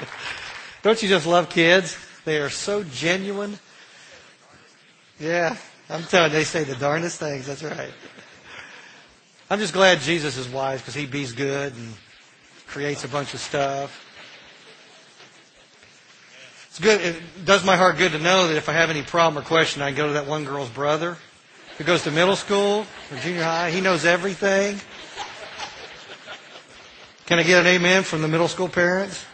Don't you just love kids? They are so genuine. Yeah, I'm telling you, they say the darndest things. That's right. I'm just glad Jesus is wise because he be's good and creates a bunch of stuff. It's good. It does my heart good to know that if I have any problem or question, I can go to that one girl's brother who goes to middle school or junior high. He knows everything. Can I get an amen from the middle school parents?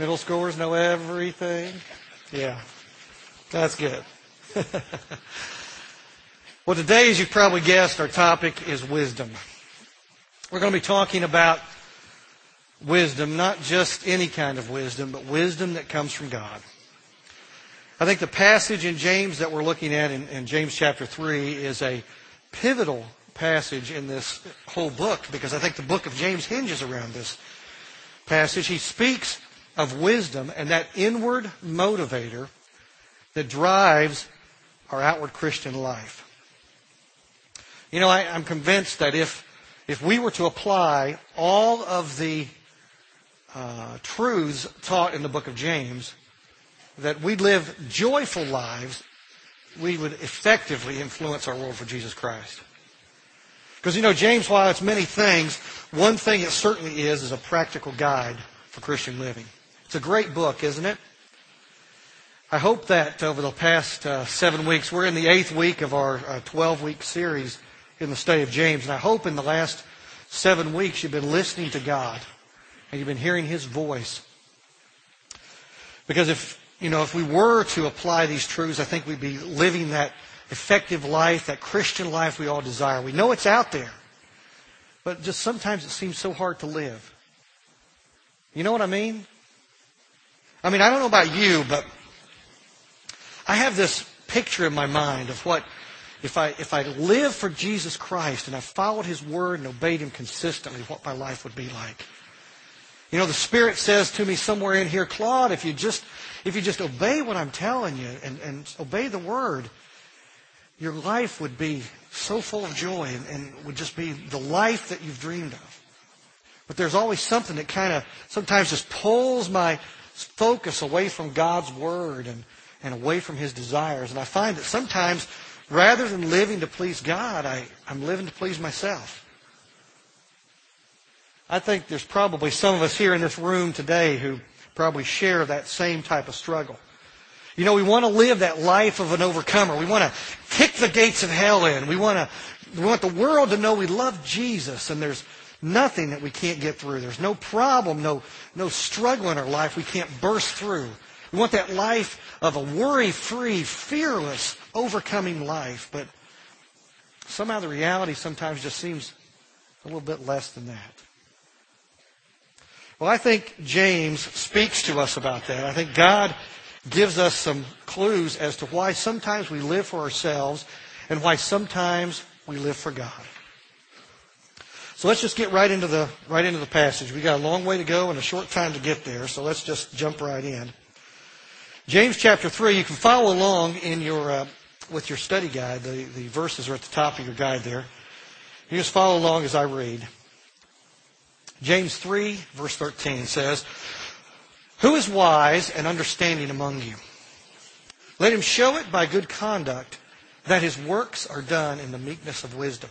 Middle schoolers know everything. Yeah. That's good. well, today, as you've probably guessed, our topic is wisdom. We're going to be talking about wisdom, not just any kind of wisdom, but wisdom that comes from God. I think the passage in James that we're looking at in, in, James chapter 3 is a pivotal passage in this whole book because I think the book of James hinges around this passage. He speaks of wisdom and that inward motivator that drives our outward Christian life. You know, I, I'm convinced that if, if we were to apply all of the uh, truths taught in the book of James, that we live joyful lives, we would effectively influence our world for Jesus Christ. Because, you know, James, while it's many things, one thing it certainly is is a practical guide for Christian living. It's a great book, isn't it? I hope that over the past uh, seven weeks, we're in the eighth week of our 12 uh, week series in the study of James, and I hope in the last seven weeks you've been listening to God and you've been hearing His voice. Because if, you know, if we were to apply these truths, I think we'd be living that effective life, that Christian life we all desire. We know it's out there, but just sometimes it seems so hard to live. You know what I mean? I mean, I don't know about you, but I have this picture in my mind of what if I if I live for Jesus Christ and I followed His word and obeyed Him consistently, what my life would be like. You know, the Spirit says to me somewhere in here, Claude, if you just, if you just obey what I'm telling you and, and obey the Word, your life would be so full of joy and, and would just be the life that you've dreamed of. But there's always something that kind of sometimes just pulls my focus away from God's Word and, and away from His desires. And I find that sometimes, rather than living to please God, I, I'm living to please myself. I think there's probably some of us here in this room today who probably share that same type of struggle. You know, we want to live that life of an overcomer. We want to kick the gates of hell in. We want to, we want the world to know we love Jesus and there's nothing that we can't get through. There's no problem, no, no struggle in our life we can't burst through. We want that life of a worry-free, fearless, overcoming life. But somehow the reality sometimes just seems a little bit less than that. Well, I think James speaks to us about that. I think God gives us some clues as to why sometimes we live for ourselves and why sometimes we live for God. So let's just get right into the right into the passage. We got a long way to go and a short time to get there, so let's just jump right in. James chapter three. You can follow along in your uh, with your study guide. The the verses are at the top of your guide there. You just follow along as I read. James 3, verse 13 says, Who is wise and understanding among you? Let him show it by good conduct that his works are done in the meekness of wisdom.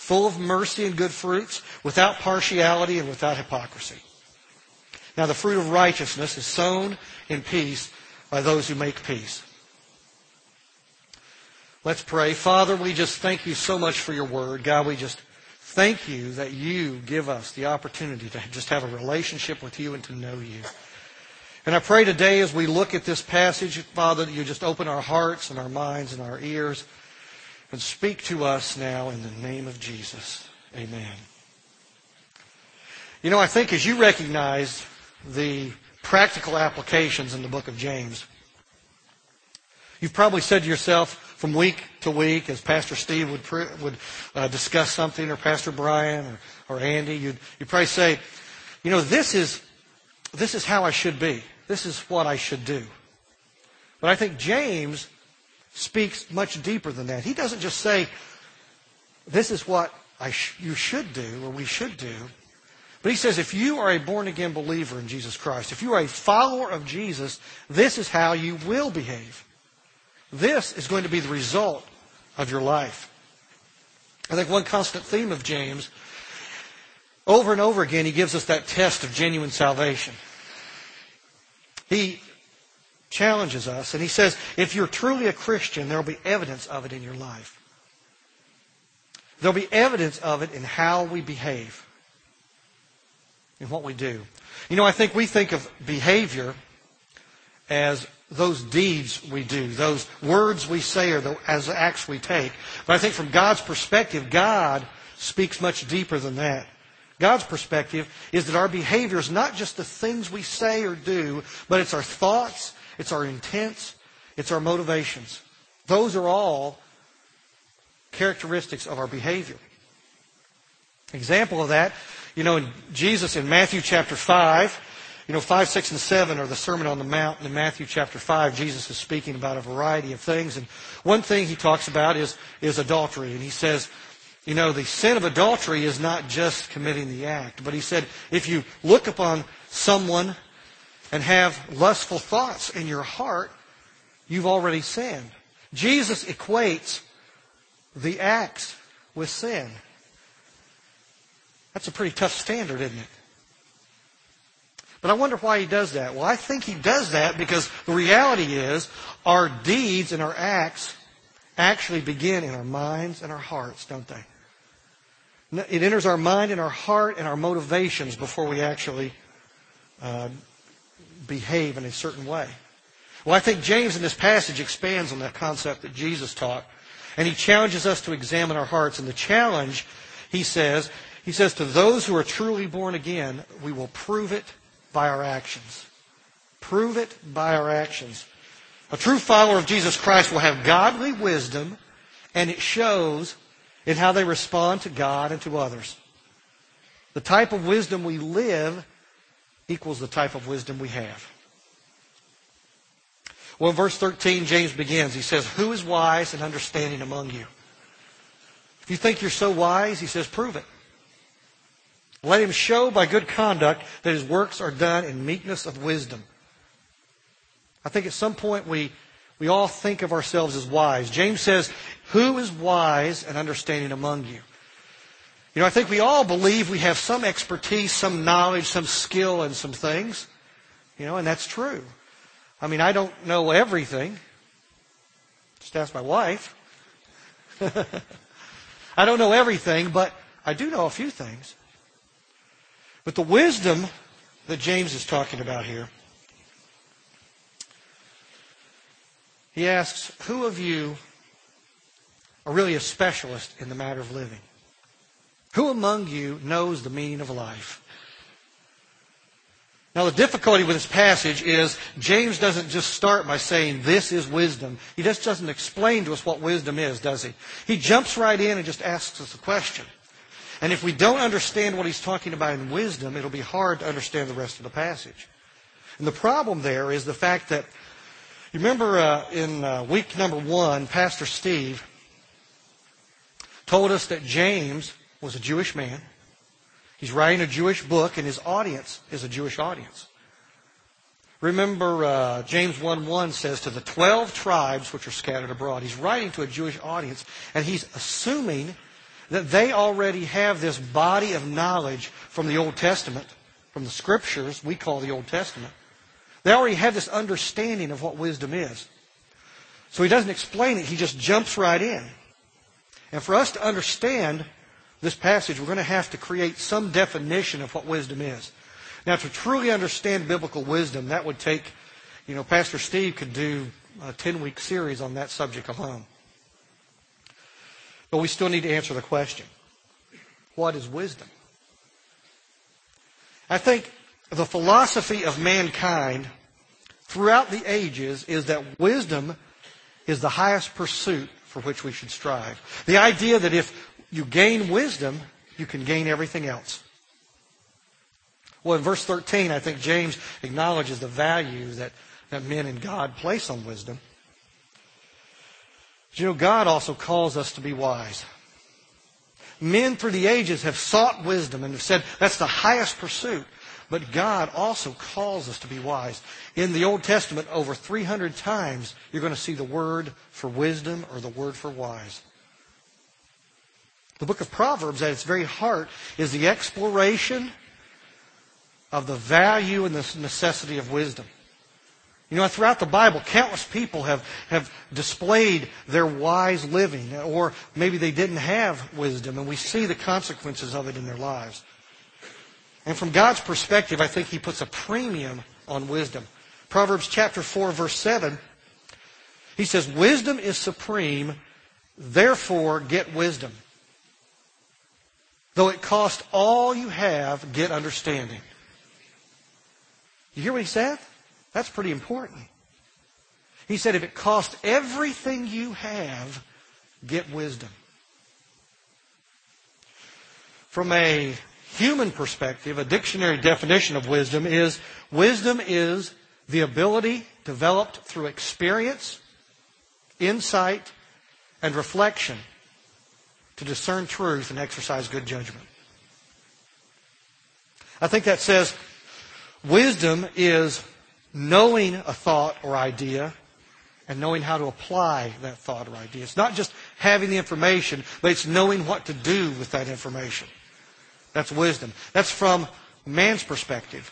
full of mercy and good fruits, without partiality and without hypocrisy. Now the fruit of righteousness is sown in peace by those who make peace. Let's pray. Father, we just thank you so much for your word. God, we just Thank you that you give us the opportunity to just have a relationship with you and to know you. And I pray today as we look at this passage, Father, that you just open our hearts and our minds and our ears and speak to us now in the name of Jesus. Amen. You know, I think as you recognize the practical applications in the book of James, You've probably said to yourself from week to week, as Pastor Steve would, would uh, discuss something, or Pastor Brian, or, or Andy, you'd, you'd probably say, you know, this is, this is how I should be. This is what I should do. But I think James speaks much deeper than that. He doesn't just say, this is what sh- you should do, or we should do. But he says, if you are a born again believer in Jesus Christ, if you are a follower of Jesus, this is how you will behave. This is going to be the result of your life. I think one constant theme of James, over and over again, he gives us that test of genuine salvation. He challenges us and he says, if you're truly a Christian, there will be evidence of it in your life. There'll be evidence of it in how we behave, in what we do. You know, I think we think of behavior as those deeds we do, those words we say, or the, as acts we take. But I think from God's perspective, God speaks much deeper than that. God's perspective is that our behavior is not just the things we say or do, but it's our thoughts, it's our intents, it's our motivations. Those are all characteristics of our behavior. Example of that, you know, in Jesus in Matthew chapter 5, you know, 5, 6, and 7 are the Sermon on the Mount. In Matthew chapter 5, Jesus is speaking about a variety of things. And one thing he talks about is, is adultery. And he says, you know, the sin of adultery is not just committing the act. But he said, if you look upon someone and have lustful thoughts in your heart, you've already sinned. Jesus equates the acts with sin. That's a pretty tough standard, isn't it? But I wonder why he does that. Well, I think he does that because the reality is our deeds and our acts actually begin in our minds and our hearts, don't they? It enters our mind and our heart and our motivations before we actually uh, behave in a certain way. Well, I think James in this passage expands on that concept that Jesus taught. And he challenges us to examine our hearts. And the challenge, he says, he says, to those who are truly born again, we will prove it by our actions. Prove it by our actions. A true follower of Jesus Christ will have godly wisdom, and it shows in how they respond to God and to others. The type of wisdom we live equals the type of wisdom we have. Well, in verse 13, James begins. He says, Who is wise and understanding among you? If you think you're so wise, he says, prove it. Let him show by good conduct that his works are done in meekness of wisdom. I think at some point we, we all think of ourselves as wise. James says, Who is wise and understanding among you? You know, I think we all believe we have some expertise, some knowledge, some skill in some things. You know, and that's true. I mean, I don't know everything. Just ask my wife. I don't know everything, but I do know a few things. But the wisdom that James is talking about here, he asks, Who of you are really a specialist in the matter of living? Who among you knows the meaning of life? Now, the difficulty with this passage is James doesn't just start by saying, This is wisdom. He just doesn't explain to us what wisdom is, does he? He jumps right in and just asks us a question. And if we don't understand what he's talking about in wisdom, it'll be hard to understand the rest of the passage. And the problem there is the fact that, you remember uh, in uh, week number one, Pastor Steve told us that James was a Jewish man. He's writing a Jewish book, and his audience is a Jewish audience. Remember, uh, James 1 1 says, To the 12 tribes which are scattered abroad. He's writing to a Jewish audience, and he's assuming that they already have this body of knowledge from the Old Testament, from the scriptures we call the Old Testament. They already have this understanding of what wisdom is. So he doesn't explain it, he just jumps right in. And for us to understand this passage, we're going to have to create some definition of what wisdom is. Now, to truly understand biblical wisdom, that would take, you know, Pastor Steve could do a 10 week series on that subject alone. But we still need to answer the question what is wisdom? I think the philosophy of mankind throughout the ages is that wisdom is the highest pursuit for which we should strive. The idea that if you gain wisdom, you can gain everything else. Well, in verse 13, I think James acknowledges the value that, that men and God place on wisdom. You know, God also calls us to be wise. Men through the ages have sought wisdom and have said that's the highest pursuit. But God also calls us to be wise. In the Old Testament, over 300 times, you're going to see the word for wisdom or the word for wise. The book of Proverbs, at its very heart, is the exploration of the value and the necessity of wisdom. You know, throughout the Bible, countless people have, have displayed their wise living, or maybe they didn't have wisdom, and we see the consequences of it in their lives. And from God's perspective, I think He puts a premium on wisdom. Proverbs chapter 4, verse 7, He says, Wisdom is supreme, therefore get wisdom. Though it cost all you have, get understanding. You hear what he said? That's pretty important. He said, if it costs everything you have, get wisdom. From a human perspective, a dictionary definition of wisdom is wisdom is the ability developed through experience, insight, and reflection to discern truth and exercise good judgment. I think that says wisdom is knowing a thought or idea and knowing how to apply that thought or idea. It's not just having the information, but it's knowing what to do with that information. That's wisdom. That's from man's perspective.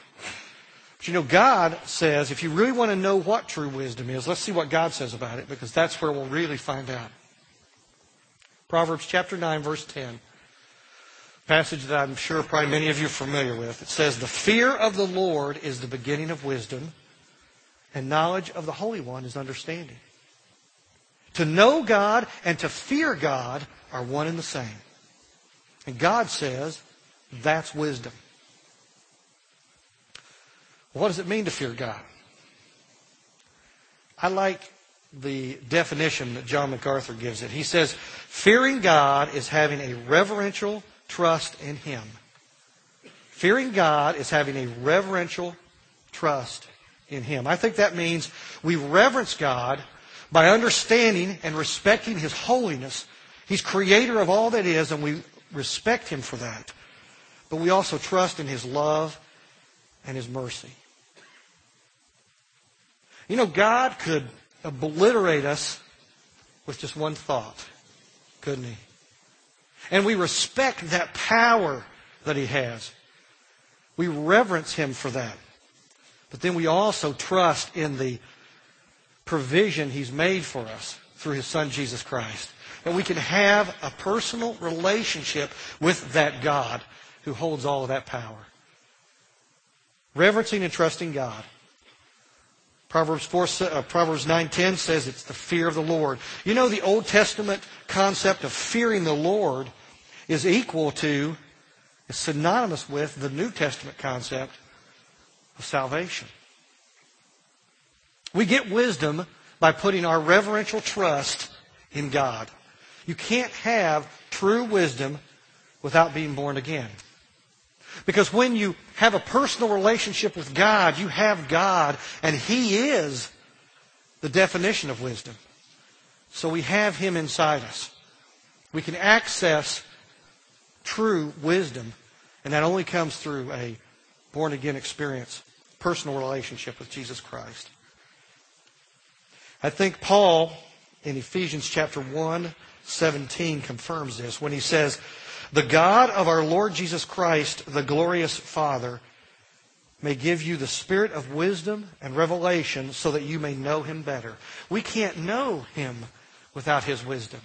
But you know, God says, if you really want to know what true wisdom is, let's see what God says about it, because that's where we'll really find out. Proverbs chapter 9, verse 10. Passage that I'm sure probably many of you are familiar with. It says, The fear of the Lord is the beginning of wisdom, and knowledge of the Holy One is understanding. To know God and to fear God are one and the same. And God says that's wisdom. What does it mean to fear God? I like the definition that John MacArthur gives it. He says, fearing God is having a reverential trust in Him. Fearing God is having a reverential trust in Him. I think that means we reverence God by understanding and respecting His holiness. He's creator of all that is, and we respect Him for that. But we also trust in His love and His mercy. You know, God could obliterate us with just one thought, couldn't He? And we respect that power that He has. We reverence Him for that. But then we also trust in the provision He's made for us through His Son, Jesus Christ. That we can have a personal relationship with that God who holds all of that power. Reverencing and trusting God. Proverbs 4, uh, Proverbs 9:10 says it's the fear of the Lord. You know the Old Testament concept of fearing the Lord is equal to, is synonymous with the New Testament concept of salvation. We get wisdom by putting our reverential trust in God. You can't have true wisdom without being born again. Because when you have a personal relationship with God, you have God, and He is the definition of wisdom. So we have Him inside us. We can access true wisdom, and that only comes through a born again experience, personal relationship with Jesus Christ. I think Paul in Ephesians chapter 1, 17 confirms this when he says, The God of our Lord Jesus Christ, the glorious Father, may give you the spirit of wisdom and revelation so that you may know him better. We can't know him without his wisdom.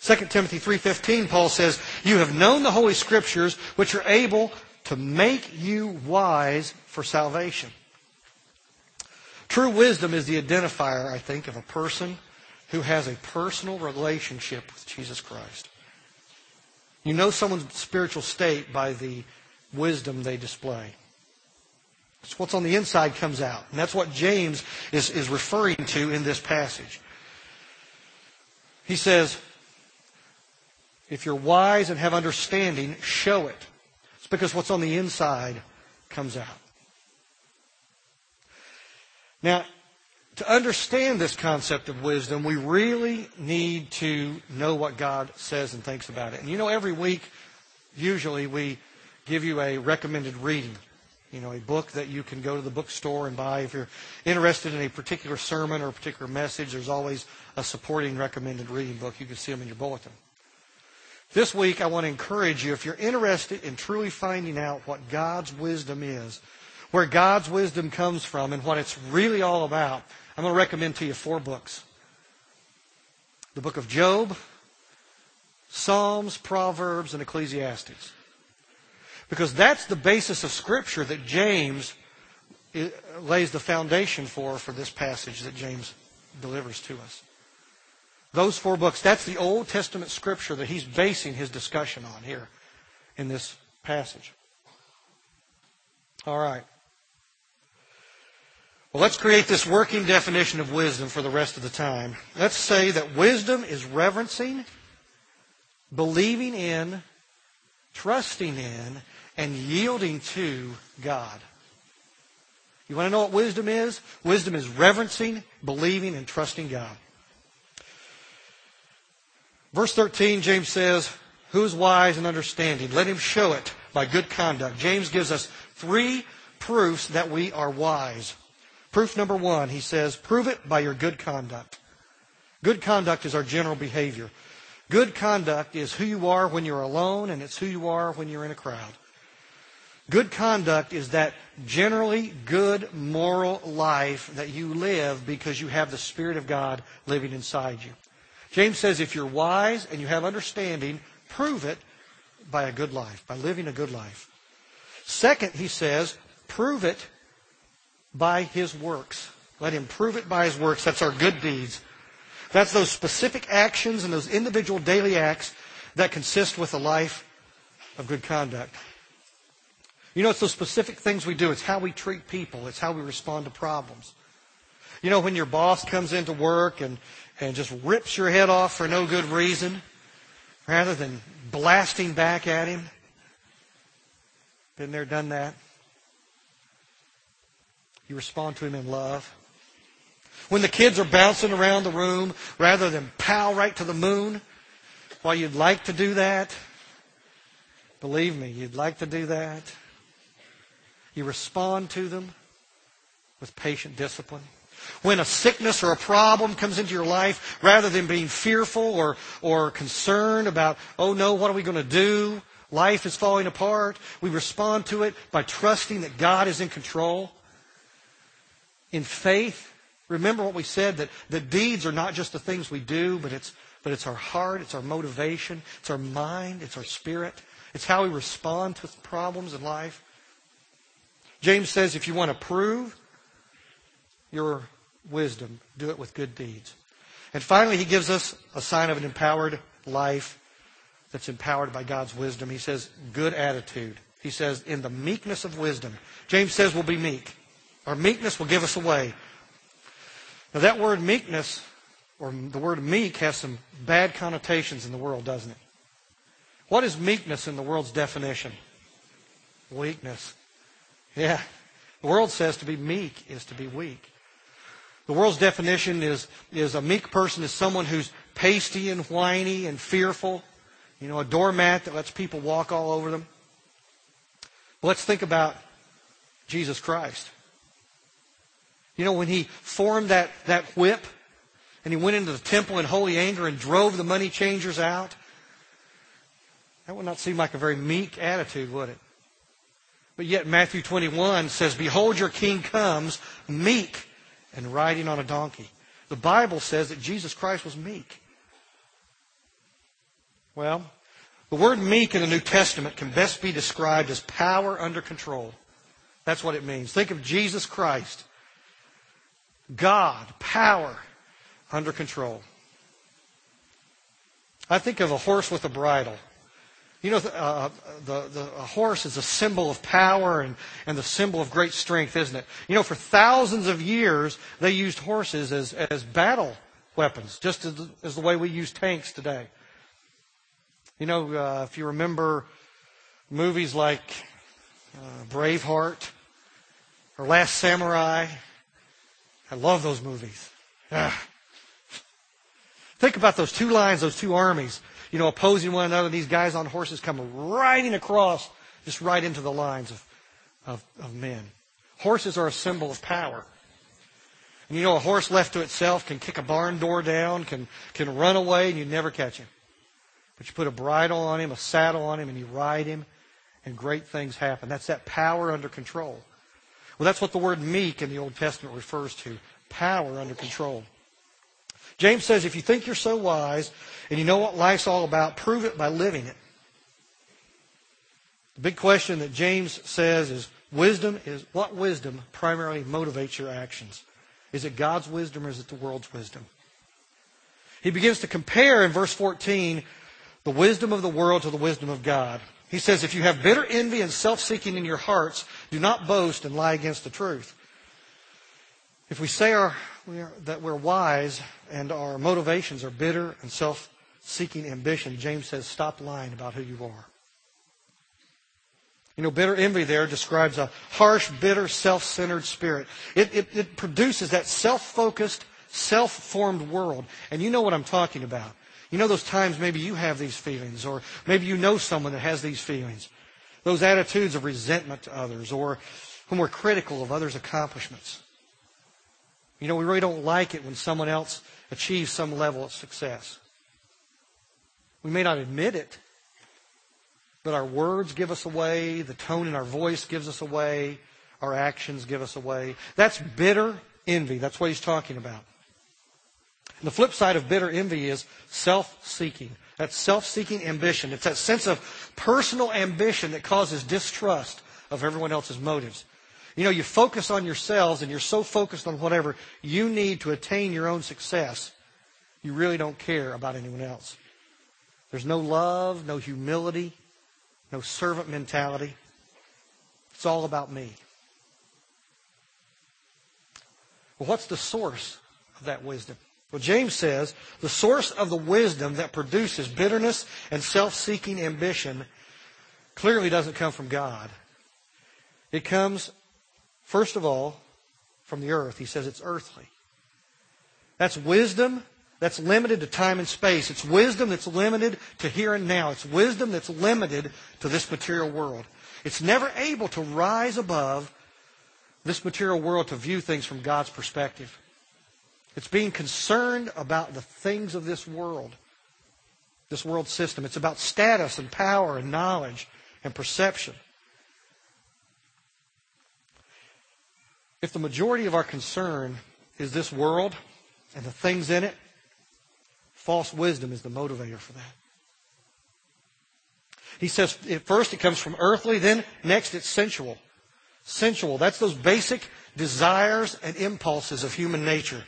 2 Timothy 3:15 Paul says, "You have known the holy scriptures which are able to make you wise for salvation." True wisdom is the identifier, I think, of a person who has a personal relationship with Jesus Christ. You know someone's spiritual state by the wisdom they display. It's what's on the inside comes out. And that's what James is, is referring to in this passage. He says, if you're wise and have understanding, show it. It's because what's on the inside comes out. Now, to understand this concept of wisdom, we really need to know what God says and thinks about it. And you know, every week, usually we give you a recommended reading. You know, a book that you can go to the bookstore and buy. If you're interested in a particular sermon or a particular message, there's always a supporting recommended reading book. You can see them in your bulletin. This week, I want to encourage you, if you're interested in truly finding out what God's wisdom is, where God's wisdom comes from, and what it's really all about, I'm going to recommend to you four books. The book of Job, Psalms, Proverbs, and Ecclesiastes. Because that's the basis of Scripture that James eh, lays the foundation for, for this passage that James delivers to us. Those four books, that's the Old Testament Scripture that he's basing his discussion on here in this passage. All right. Well, let's create this working definition of wisdom for the rest of the time. Let's say that wisdom is reverencing, believing in, trusting in, and yielding to God. You want to know what wisdom is? Wisdom is reverencing, believing, and trusting God. Verse 13, James says, Who is wise and understanding? Let him show it by good conduct. James gives us three proofs that we are wise. Proof number one, he says, prove it by your good conduct. Good conduct is our general behavior. Good conduct is who you are when you're alone, and it's who you are when you're in a crowd. Good conduct is that generally good moral life that you live because you have the Spirit of God living inside you. James says if you're wise and you have understanding, prove it by a good life, by living a good life. Second, he says, prove it by his works. Let him prove it by his works. That's our good deeds. That's those specific actions and those individual daily acts that consist with a life of good conduct. You know, it's those specific things we do. It's how we treat people. It's how we respond to problems. You know, when your boss comes into work and, and just rips your head off for no good reason, rather than blasting back at him. Been there, done that. You respond to him in love. When the kids are bouncing around the room, rather than pow right to the moon, while you'd like to do that, believe me, you'd like to do that. You respond to them with patient discipline. When a sickness or a problem comes into your life, rather than being fearful or, or concerned about, oh no, what are we going to do? Life is falling apart. We respond to it by trusting that God is in control. In faith, remember what we said that, that deeds are not just the things we do, but it's, but it's our heart, it's our motivation, it's our mind, it's our spirit. It's how we respond to problems in life. James says if you want to prove your wisdom. Do it with good deeds. And finally, he gives us a sign of an empowered life that's empowered by God's wisdom. He says, good attitude. He says, in the meekness of wisdom. James says we'll be meek. Our meekness will give us away. Now, that word meekness, or the word meek, has some bad connotations in the world, doesn't it? What is meekness in the world's definition? Weakness. Yeah. The world says to be meek is to be weak. The world's definition is, is a meek person is someone who's pasty and whiny and fearful. You know, a doormat that lets people walk all over them. Let's think about Jesus Christ. You know, when he formed that, that whip and he went into the temple in holy anger and drove the money changers out, that would not seem like a very meek attitude, would it? But yet Matthew 21 says, Behold, your king comes meek and riding on a donkey. The Bible says that Jesus Christ was meek. Well, the word meek in the New Testament can best be described as power under control. That's what it means. Think of Jesus Christ. God, power under control. I think of a horse with a bridle. You know, uh, the, the horse is a symbol of power and, and the symbol of great strength, isn't it? You know, for thousands of years, they used horses as, as battle weapons, just as, as the way we use tanks today. You know, uh, if you remember movies like uh, Braveheart or Last Samurai, I love those movies. Ah. Think about those two lines, those two armies you know, opposing one another. These guys on horses come riding across, just right into the lines of, of, of men. Horses are a symbol of power. And you know, a horse left to itself can kick a barn door down, can, can run away, and you never catch him. But you put a bridle on him, a saddle on him, and you ride him, and great things happen. That's that power under control. Well, that's what the word meek in the Old Testament refers to power under control. James says, if you think you're so wise and you know what life's all about, prove it by living it. The big question that James says is wisdom is what wisdom primarily motivates your actions? Is it God's wisdom or is it the world's wisdom? He begins to compare in verse 14 the wisdom of the world to the wisdom of God. He says, If you have bitter envy and self seeking in your hearts, do not boast and lie against the truth. If we say our, we are, that we're wise and our motivations are bitter and self seeking ambition, James says, stop lying about who you are. You know, bitter envy there describes a harsh, bitter, self centered spirit. It, it, it produces that self focused, self formed world. And you know what I'm talking about. You know those times maybe you have these feelings, or maybe you know someone that has these feelings. Those attitudes of resentment to others, or when we're critical of others' accomplishments. You know, we really don't like it when someone else achieves some level of success. We may not admit it, but our words give us away, the tone in our voice gives us away, our actions give us away. That's bitter envy. That's what he's talking about. And the flip side of bitter envy is self seeking. That's self seeking ambition. It's that sense of personal ambition that causes distrust of everyone else's motives. You know, you focus on yourselves and you're so focused on whatever you need to attain your own success, you really don't care about anyone else. There's no love, no humility, no servant mentality. It's all about me. Well, what's the source of that wisdom? Well, James says the source of the wisdom that produces bitterness and self seeking ambition clearly doesn't come from God. It comes First of all, from the earth. He says it's earthly. That's wisdom that's limited to time and space. It's wisdom that's limited to here and now. It's wisdom that's limited to this material world. It's never able to rise above this material world to view things from God's perspective. It's being concerned about the things of this world, this world system. It's about status and power and knowledge and perception. If the majority of our concern is this world and the things in it, false wisdom is the motivator for that. He says, first it comes from earthly, then next it's sensual. Sensual, that's those basic desires and impulses of human nature.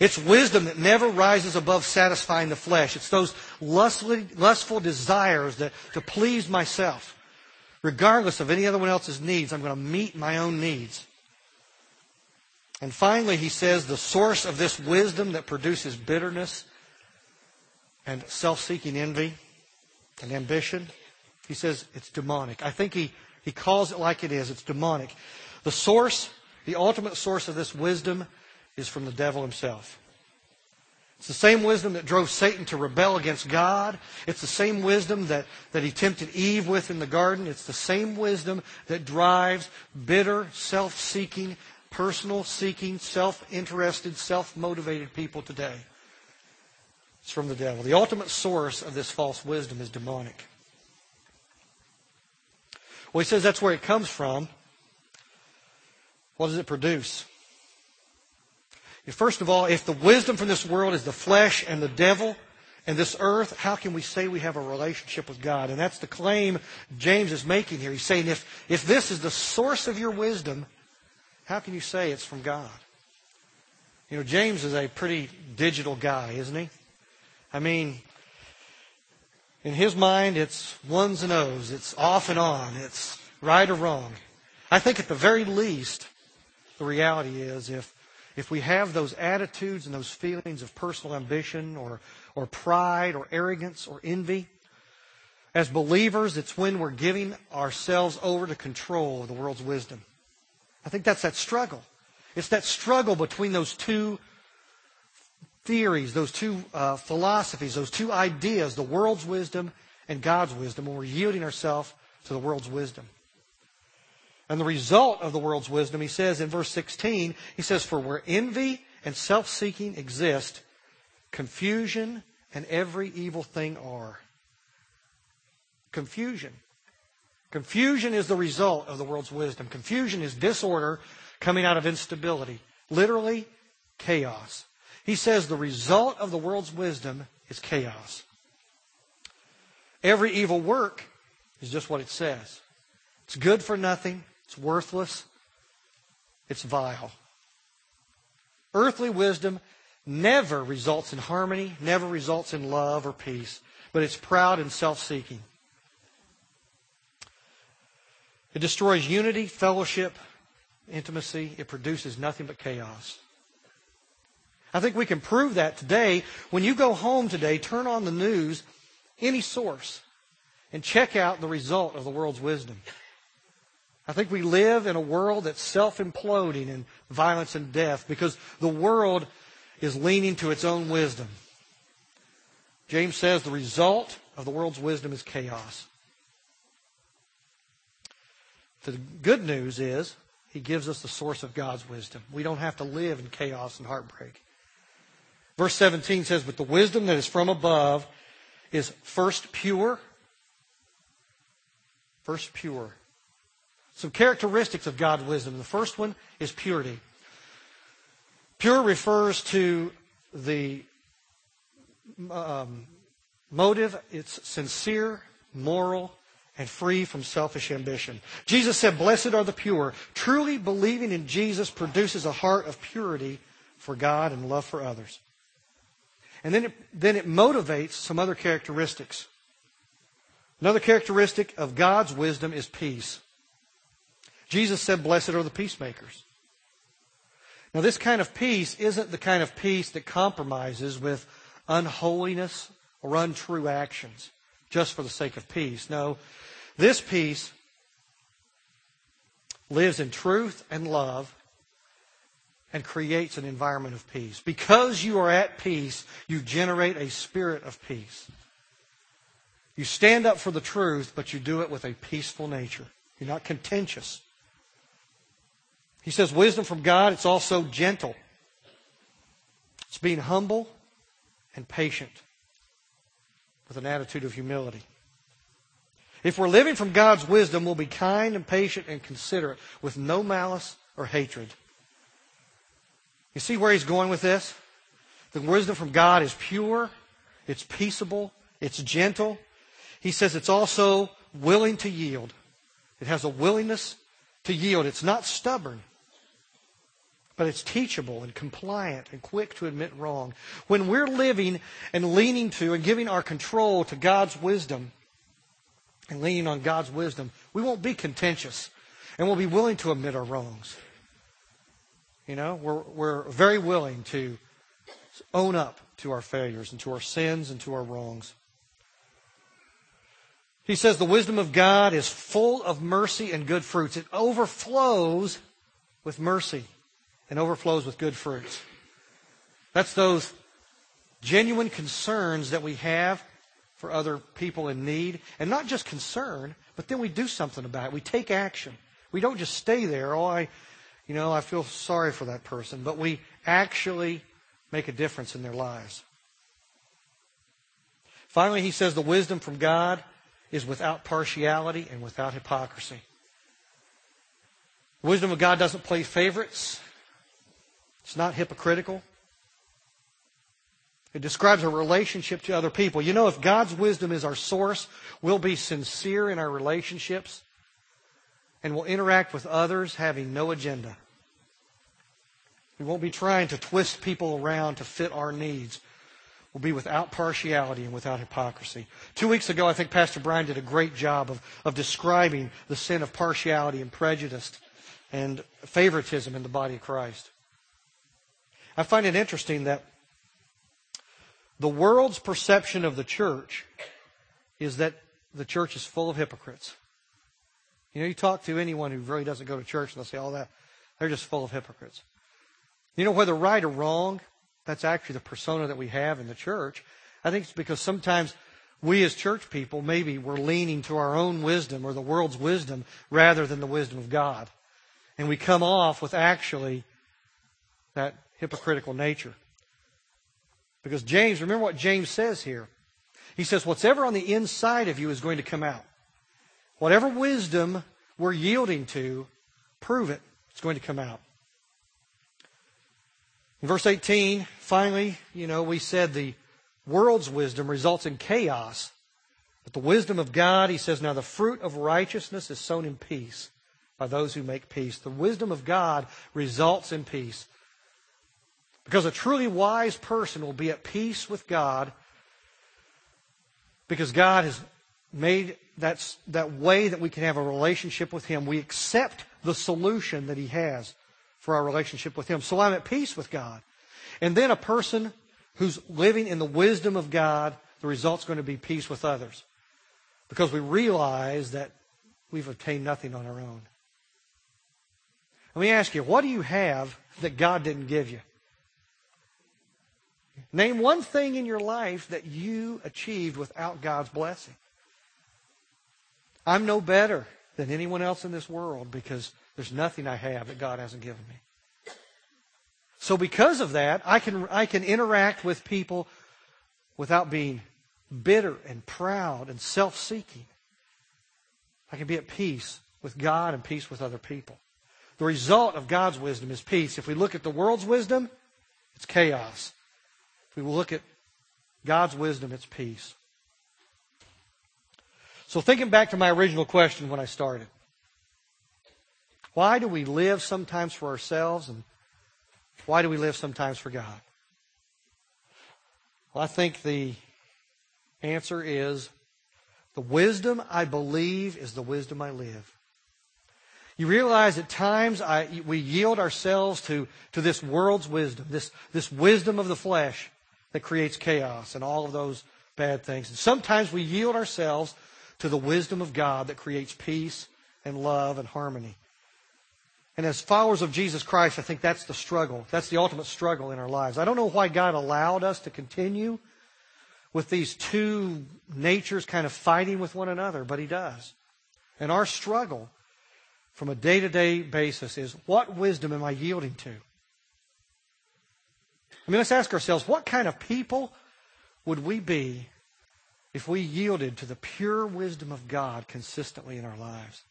It's wisdom that never rises above satisfying the flesh. It's those lustful, lustful desires that to please myself. Regardless of anyone else's needs, I'm going to meet my own needs. And finally, he says the source of this wisdom that produces bitterness and self seeking envy and ambition, he says it's demonic. I think he, he calls it like it is. It's demonic. The source, the ultimate source of this wisdom is from the devil himself. It's the same wisdom that drove Satan to rebel against God. It's the same wisdom that, that he tempted Eve with in the garden. It's the same wisdom that drives bitter, self seeking, personal seeking, self interested, self motivated people today. It's from the devil. The ultimate source of this false wisdom is demonic. Well, he says that's where it comes from. What does it produce? First of all, if the wisdom from this world is the flesh and the devil and this earth, how can we say we have a relationship with God? And that's the claim James is making here. He's saying if, if this is the source of your wisdom, how can you say it's from God? You know, James is a pretty digital guy, isn't he? I mean, In his mind, it's ones and O's. It's off and on. It's right or wrong. I think at the very least, the reality is if, if we have those attitudes and those feelings of personal ambition or, or pride or arrogance or envy, as believers, it's when we're giving ourselves over to control of the world's wisdom. I think that's that struggle. It's that struggle between those two theories, those two uh, philosophies, those two ideas, the world's wisdom and God's wisdom, when we're yielding ourselves to the world's wisdom. And the result of the world's wisdom, he says in verse 16, he says, For where envy and self seeking exist, confusion and every evil thing are. Confusion. Confusion is the result of the world's wisdom. Confusion is disorder coming out of instability. Literally, chaos. He says the result of the world's wisdom is chaos. Every evil work is just what it says. It's good for nothing. It's worthless. It's vile. Earthly wisdom never results in harmony, never results in love or peace, but it's proud and self seeking. It destroys unity, fellowship, intimacy. It produces nothing but chaos. I think we can prove that today. When you go home today, turn on the news, any source, and check out the result of the world's wisdom. I think we live in a world that's self imploding in violence and death because the world is leaning to its own wisdom. James says the result of the world's wisdom is chaos. The good news is he gives us the source of God's wisdom. We don't have to live in chaos and heartbreak. Verse 17 says, But the wisdom that is from above is first pure. First pure some characteristics of God's wisdom. The first one is purity. Pure refers to the um, motive. It's sincere, moral, and free from selfish ambition. Jesus said, Blessed are the pure. Truly believing in Jesus produces a heart of purity for God and love for others. And then it, then it motivates some other characteristics. Another characteristic of God's wisdom is peace. Jesus said, Blessed are the peacemakers. Now, this kind of peace isn't the kind of peace that compromises with unholiness or untrue actions just for the sake of peace. No, this peace lives in truth and love and creates an environment of peace. Because you are at peace, you generate a spirit of peace. You stand up for the truth, but you do it with a peaceful nature. You're not contentious. He says wisdom from God, it's also gentle. It's being humble and patient with an attitude of humility. If we're living from God's wisdom, we'll be kind and patient and considerate with no malice or hatred. You see where he's going with this? The wisdom from God is pure, it's peaceable, it's gentle. He says it's also willing to yield. It has a willingness to yield. It's not stubborn but it's teachable and compliant and quick to admit wrong. When we're living and leaning to and giving our control to God's wisdom and leaning on God's wisdom, we won't be contentious and we'll be willing to admit our wrongs. You know, we're, we're very willing to own up to our failures and to our sins and to our wrongs. He says the wisdom of God is full of mercy and good fruits. It overflows with mercy and overflows with good fruits. That's those genuine concerns that we have for other people in need. And not just concern, but then we do something about it. We take action. We don't just stay there, oh, I, you know, I feel sorry for that person, but we actually make a difference in their lives. Finally, he says the wisdom from God is without partiality and without hypocrisy. The wisdom of God doesn't play favorites. It's not hypocritical. It describes a relationship to other people. You know, if God's wisdom is our source, we'll be sincere in our relationships and we'll interact with others having no agenda. We won't be trying to twist people around to fit our needs. We'll be without partiality and without hypocrisy. Two weeks ago, I think Pastor Brian did a great job of, of describing the sin of partiality and prejudice and favoritism in the body of Christ. I find it interesting that the world's perception of the church is that the church is full of hypocrites. You know, you talk to anyone who really doesn't go to church and they'll say all that. They're just full of hypocrites. You know, whether right or wrong, that's actually the persona that we have in the church. I think it's because sometimes we as church people, maybe we're leaning to our own wisdom or the world's wisdom rather than the wisdom of God. And we come off with actually that hypocritical nature. Because James, remember what James says here. He says, whatever on the inside of you is going to come out. Whatever wisdom we're yielding to, prove it. It's going to come out. In verse 18, finally, you know, we said the world's wisdom results in chaos. But the wisdom of God, he says, now the fruit of righteousness is sown in peace by those who make peace. The wisdom of God results in peace. Because a truly wise person will be at peace with God because God has made that, that way that we can have a relationship with Him. We accept the solution that He has for our relationship with Him. So I'm at peace with God. And then a person who's living in the wisdom of God, the result's going to be peace with others. Because we realize that we've obtained nothing on our own. Let me ask you, what do you have that God didn't give you? Name one thing in your life that you achieved without God's blessing. I'm no better than anyone else in this world because there's nothing I have that God hasn't given me. So because of that, I can, I can interact with people without being bitter and proud and self-seeking. I can be at peace with God and peace with other people. The result of God's wisdom is peace. If we look at the world's wisdom, it's chaos. If we look at God's wisdom, it's peace. So thinking back to my original question when I started. Why do we live sometimes for ourselves and why do we live sometimes for God? Well, I think the answer is the wisdom I believe is the wisdom I live. You realize at times I, we yield ourselves to, to this world's wisdom, this, this wisdom of the flesh that creates chaos and all of those bad things. And sometimes we yield ourselves to the wisdom of God that creates peace and love and harmony. And as followers of Jesus Christ, I think that's the struggle. That's the ultimate struggle in our lives. I don't know why God allowed us to continue with these two natures kind of fighting with one another, but He does. And our struggle from a day to day basis is what wisdom am I yielding to? I mean, let's ask ourselves what kind of people would we be if we yielded to the pure wisdom of God consistently in our lives?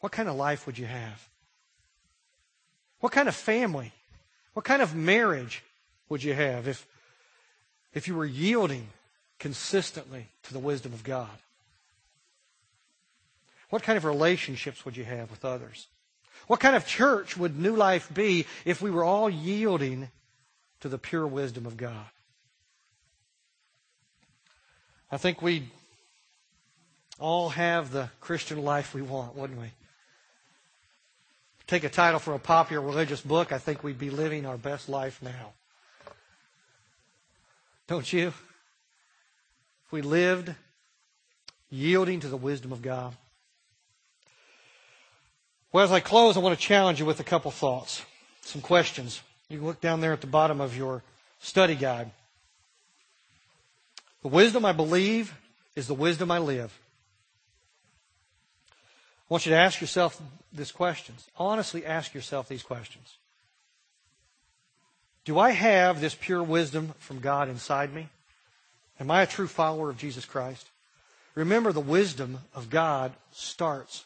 What kind of life would you have? What kind of family? What kind of marriage would you have if, if you were yielding consistently to the wisdom of God? What kind of relationships would you have with others? What kind of church would New Life be if we were all yielding to the pure wisdom of God? I think we'd all have the Christian life we want, wouldn't we? take a title for a popular religious book, I think we'd be living our best life now. Don't you? If we lived yielding to the wisdom of God. Well, as I close, I want to challenge you with a couple thoughts, some questions. You can look down there at the bottom of your study guide. The wisdom I believe is the wisdom I live. I want you to ask yourself these questions. Honestly, ask yourself these questions. Do I have this pure wisdom from God inside me? Am I a true follower of Jesus Christ? Remember, the wisdom of God starts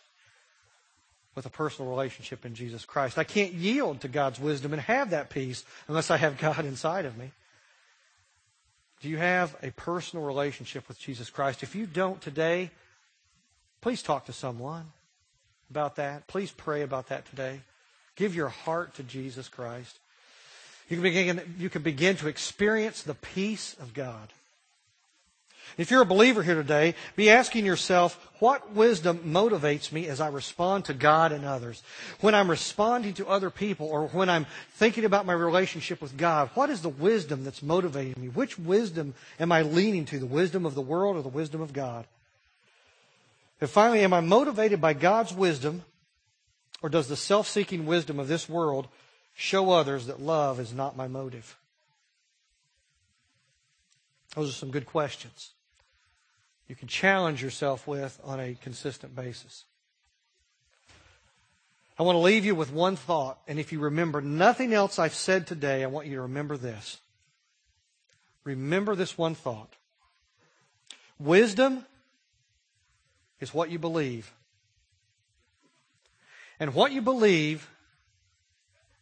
with a personal relationship in Jesus Christ. I can't yield to God's wisdom and have that peace unless I have God inside of me. Do you have a personal relationship with Jesus Christ? If you don't today, please talk to someone about that. Please pray about that today. Give your heart to Jesus Christ. You can begin, you can begin to experience the peace of God. If you're a believer here today, be asking yourself, what wisdom motivates me as I respond to God and others? When I'm responding to other people or when I'm thinking about my relationship with God, what is the wisdom that's motivating me? Which wisdom am I leaning to? The wisdom of the world or the wisdom of God? And finally, am I motivated by God's wisdom or does the self-seeking wisdom of this world show others that love is not my motive? Those are some good questions you can challenge yourself with on a consistent basis. I want to leave you with one thought, and if you remember nothing else I've said today, I want you to remember this. Remember this one thought. Wisdom is what you believe. And what you believe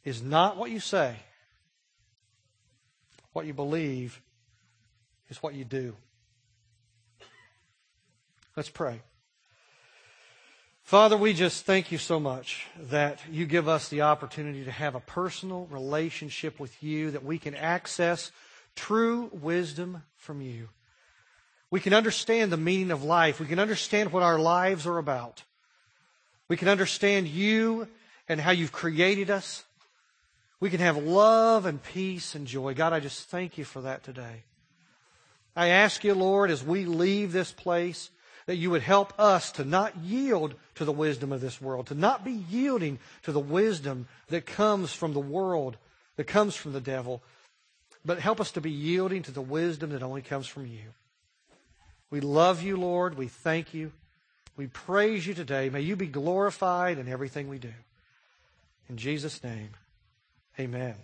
is not what you say. What you believe is what you do. Let's pray. Father, we just thank you so much that you give us the opportunity to have a personal relationship with you, that we can access true wisdom from you. We can understand the meaning of life. We can understand what our lives are about. We can understand you and how you've created us. We can have love and peace and joy. God, I just thank you for that today. I ask you, Lord, as we leave this place, that you would help us to not yield to the wisdom of this world, to not be yielding to the wisdom that comes from the world, that comes from the devil, but help us to be yielding to the wisdom that only comes from you. We love you, Lord. We thank you. We praise you today. May you be glorified in everything we do. In Jesus' name, amen.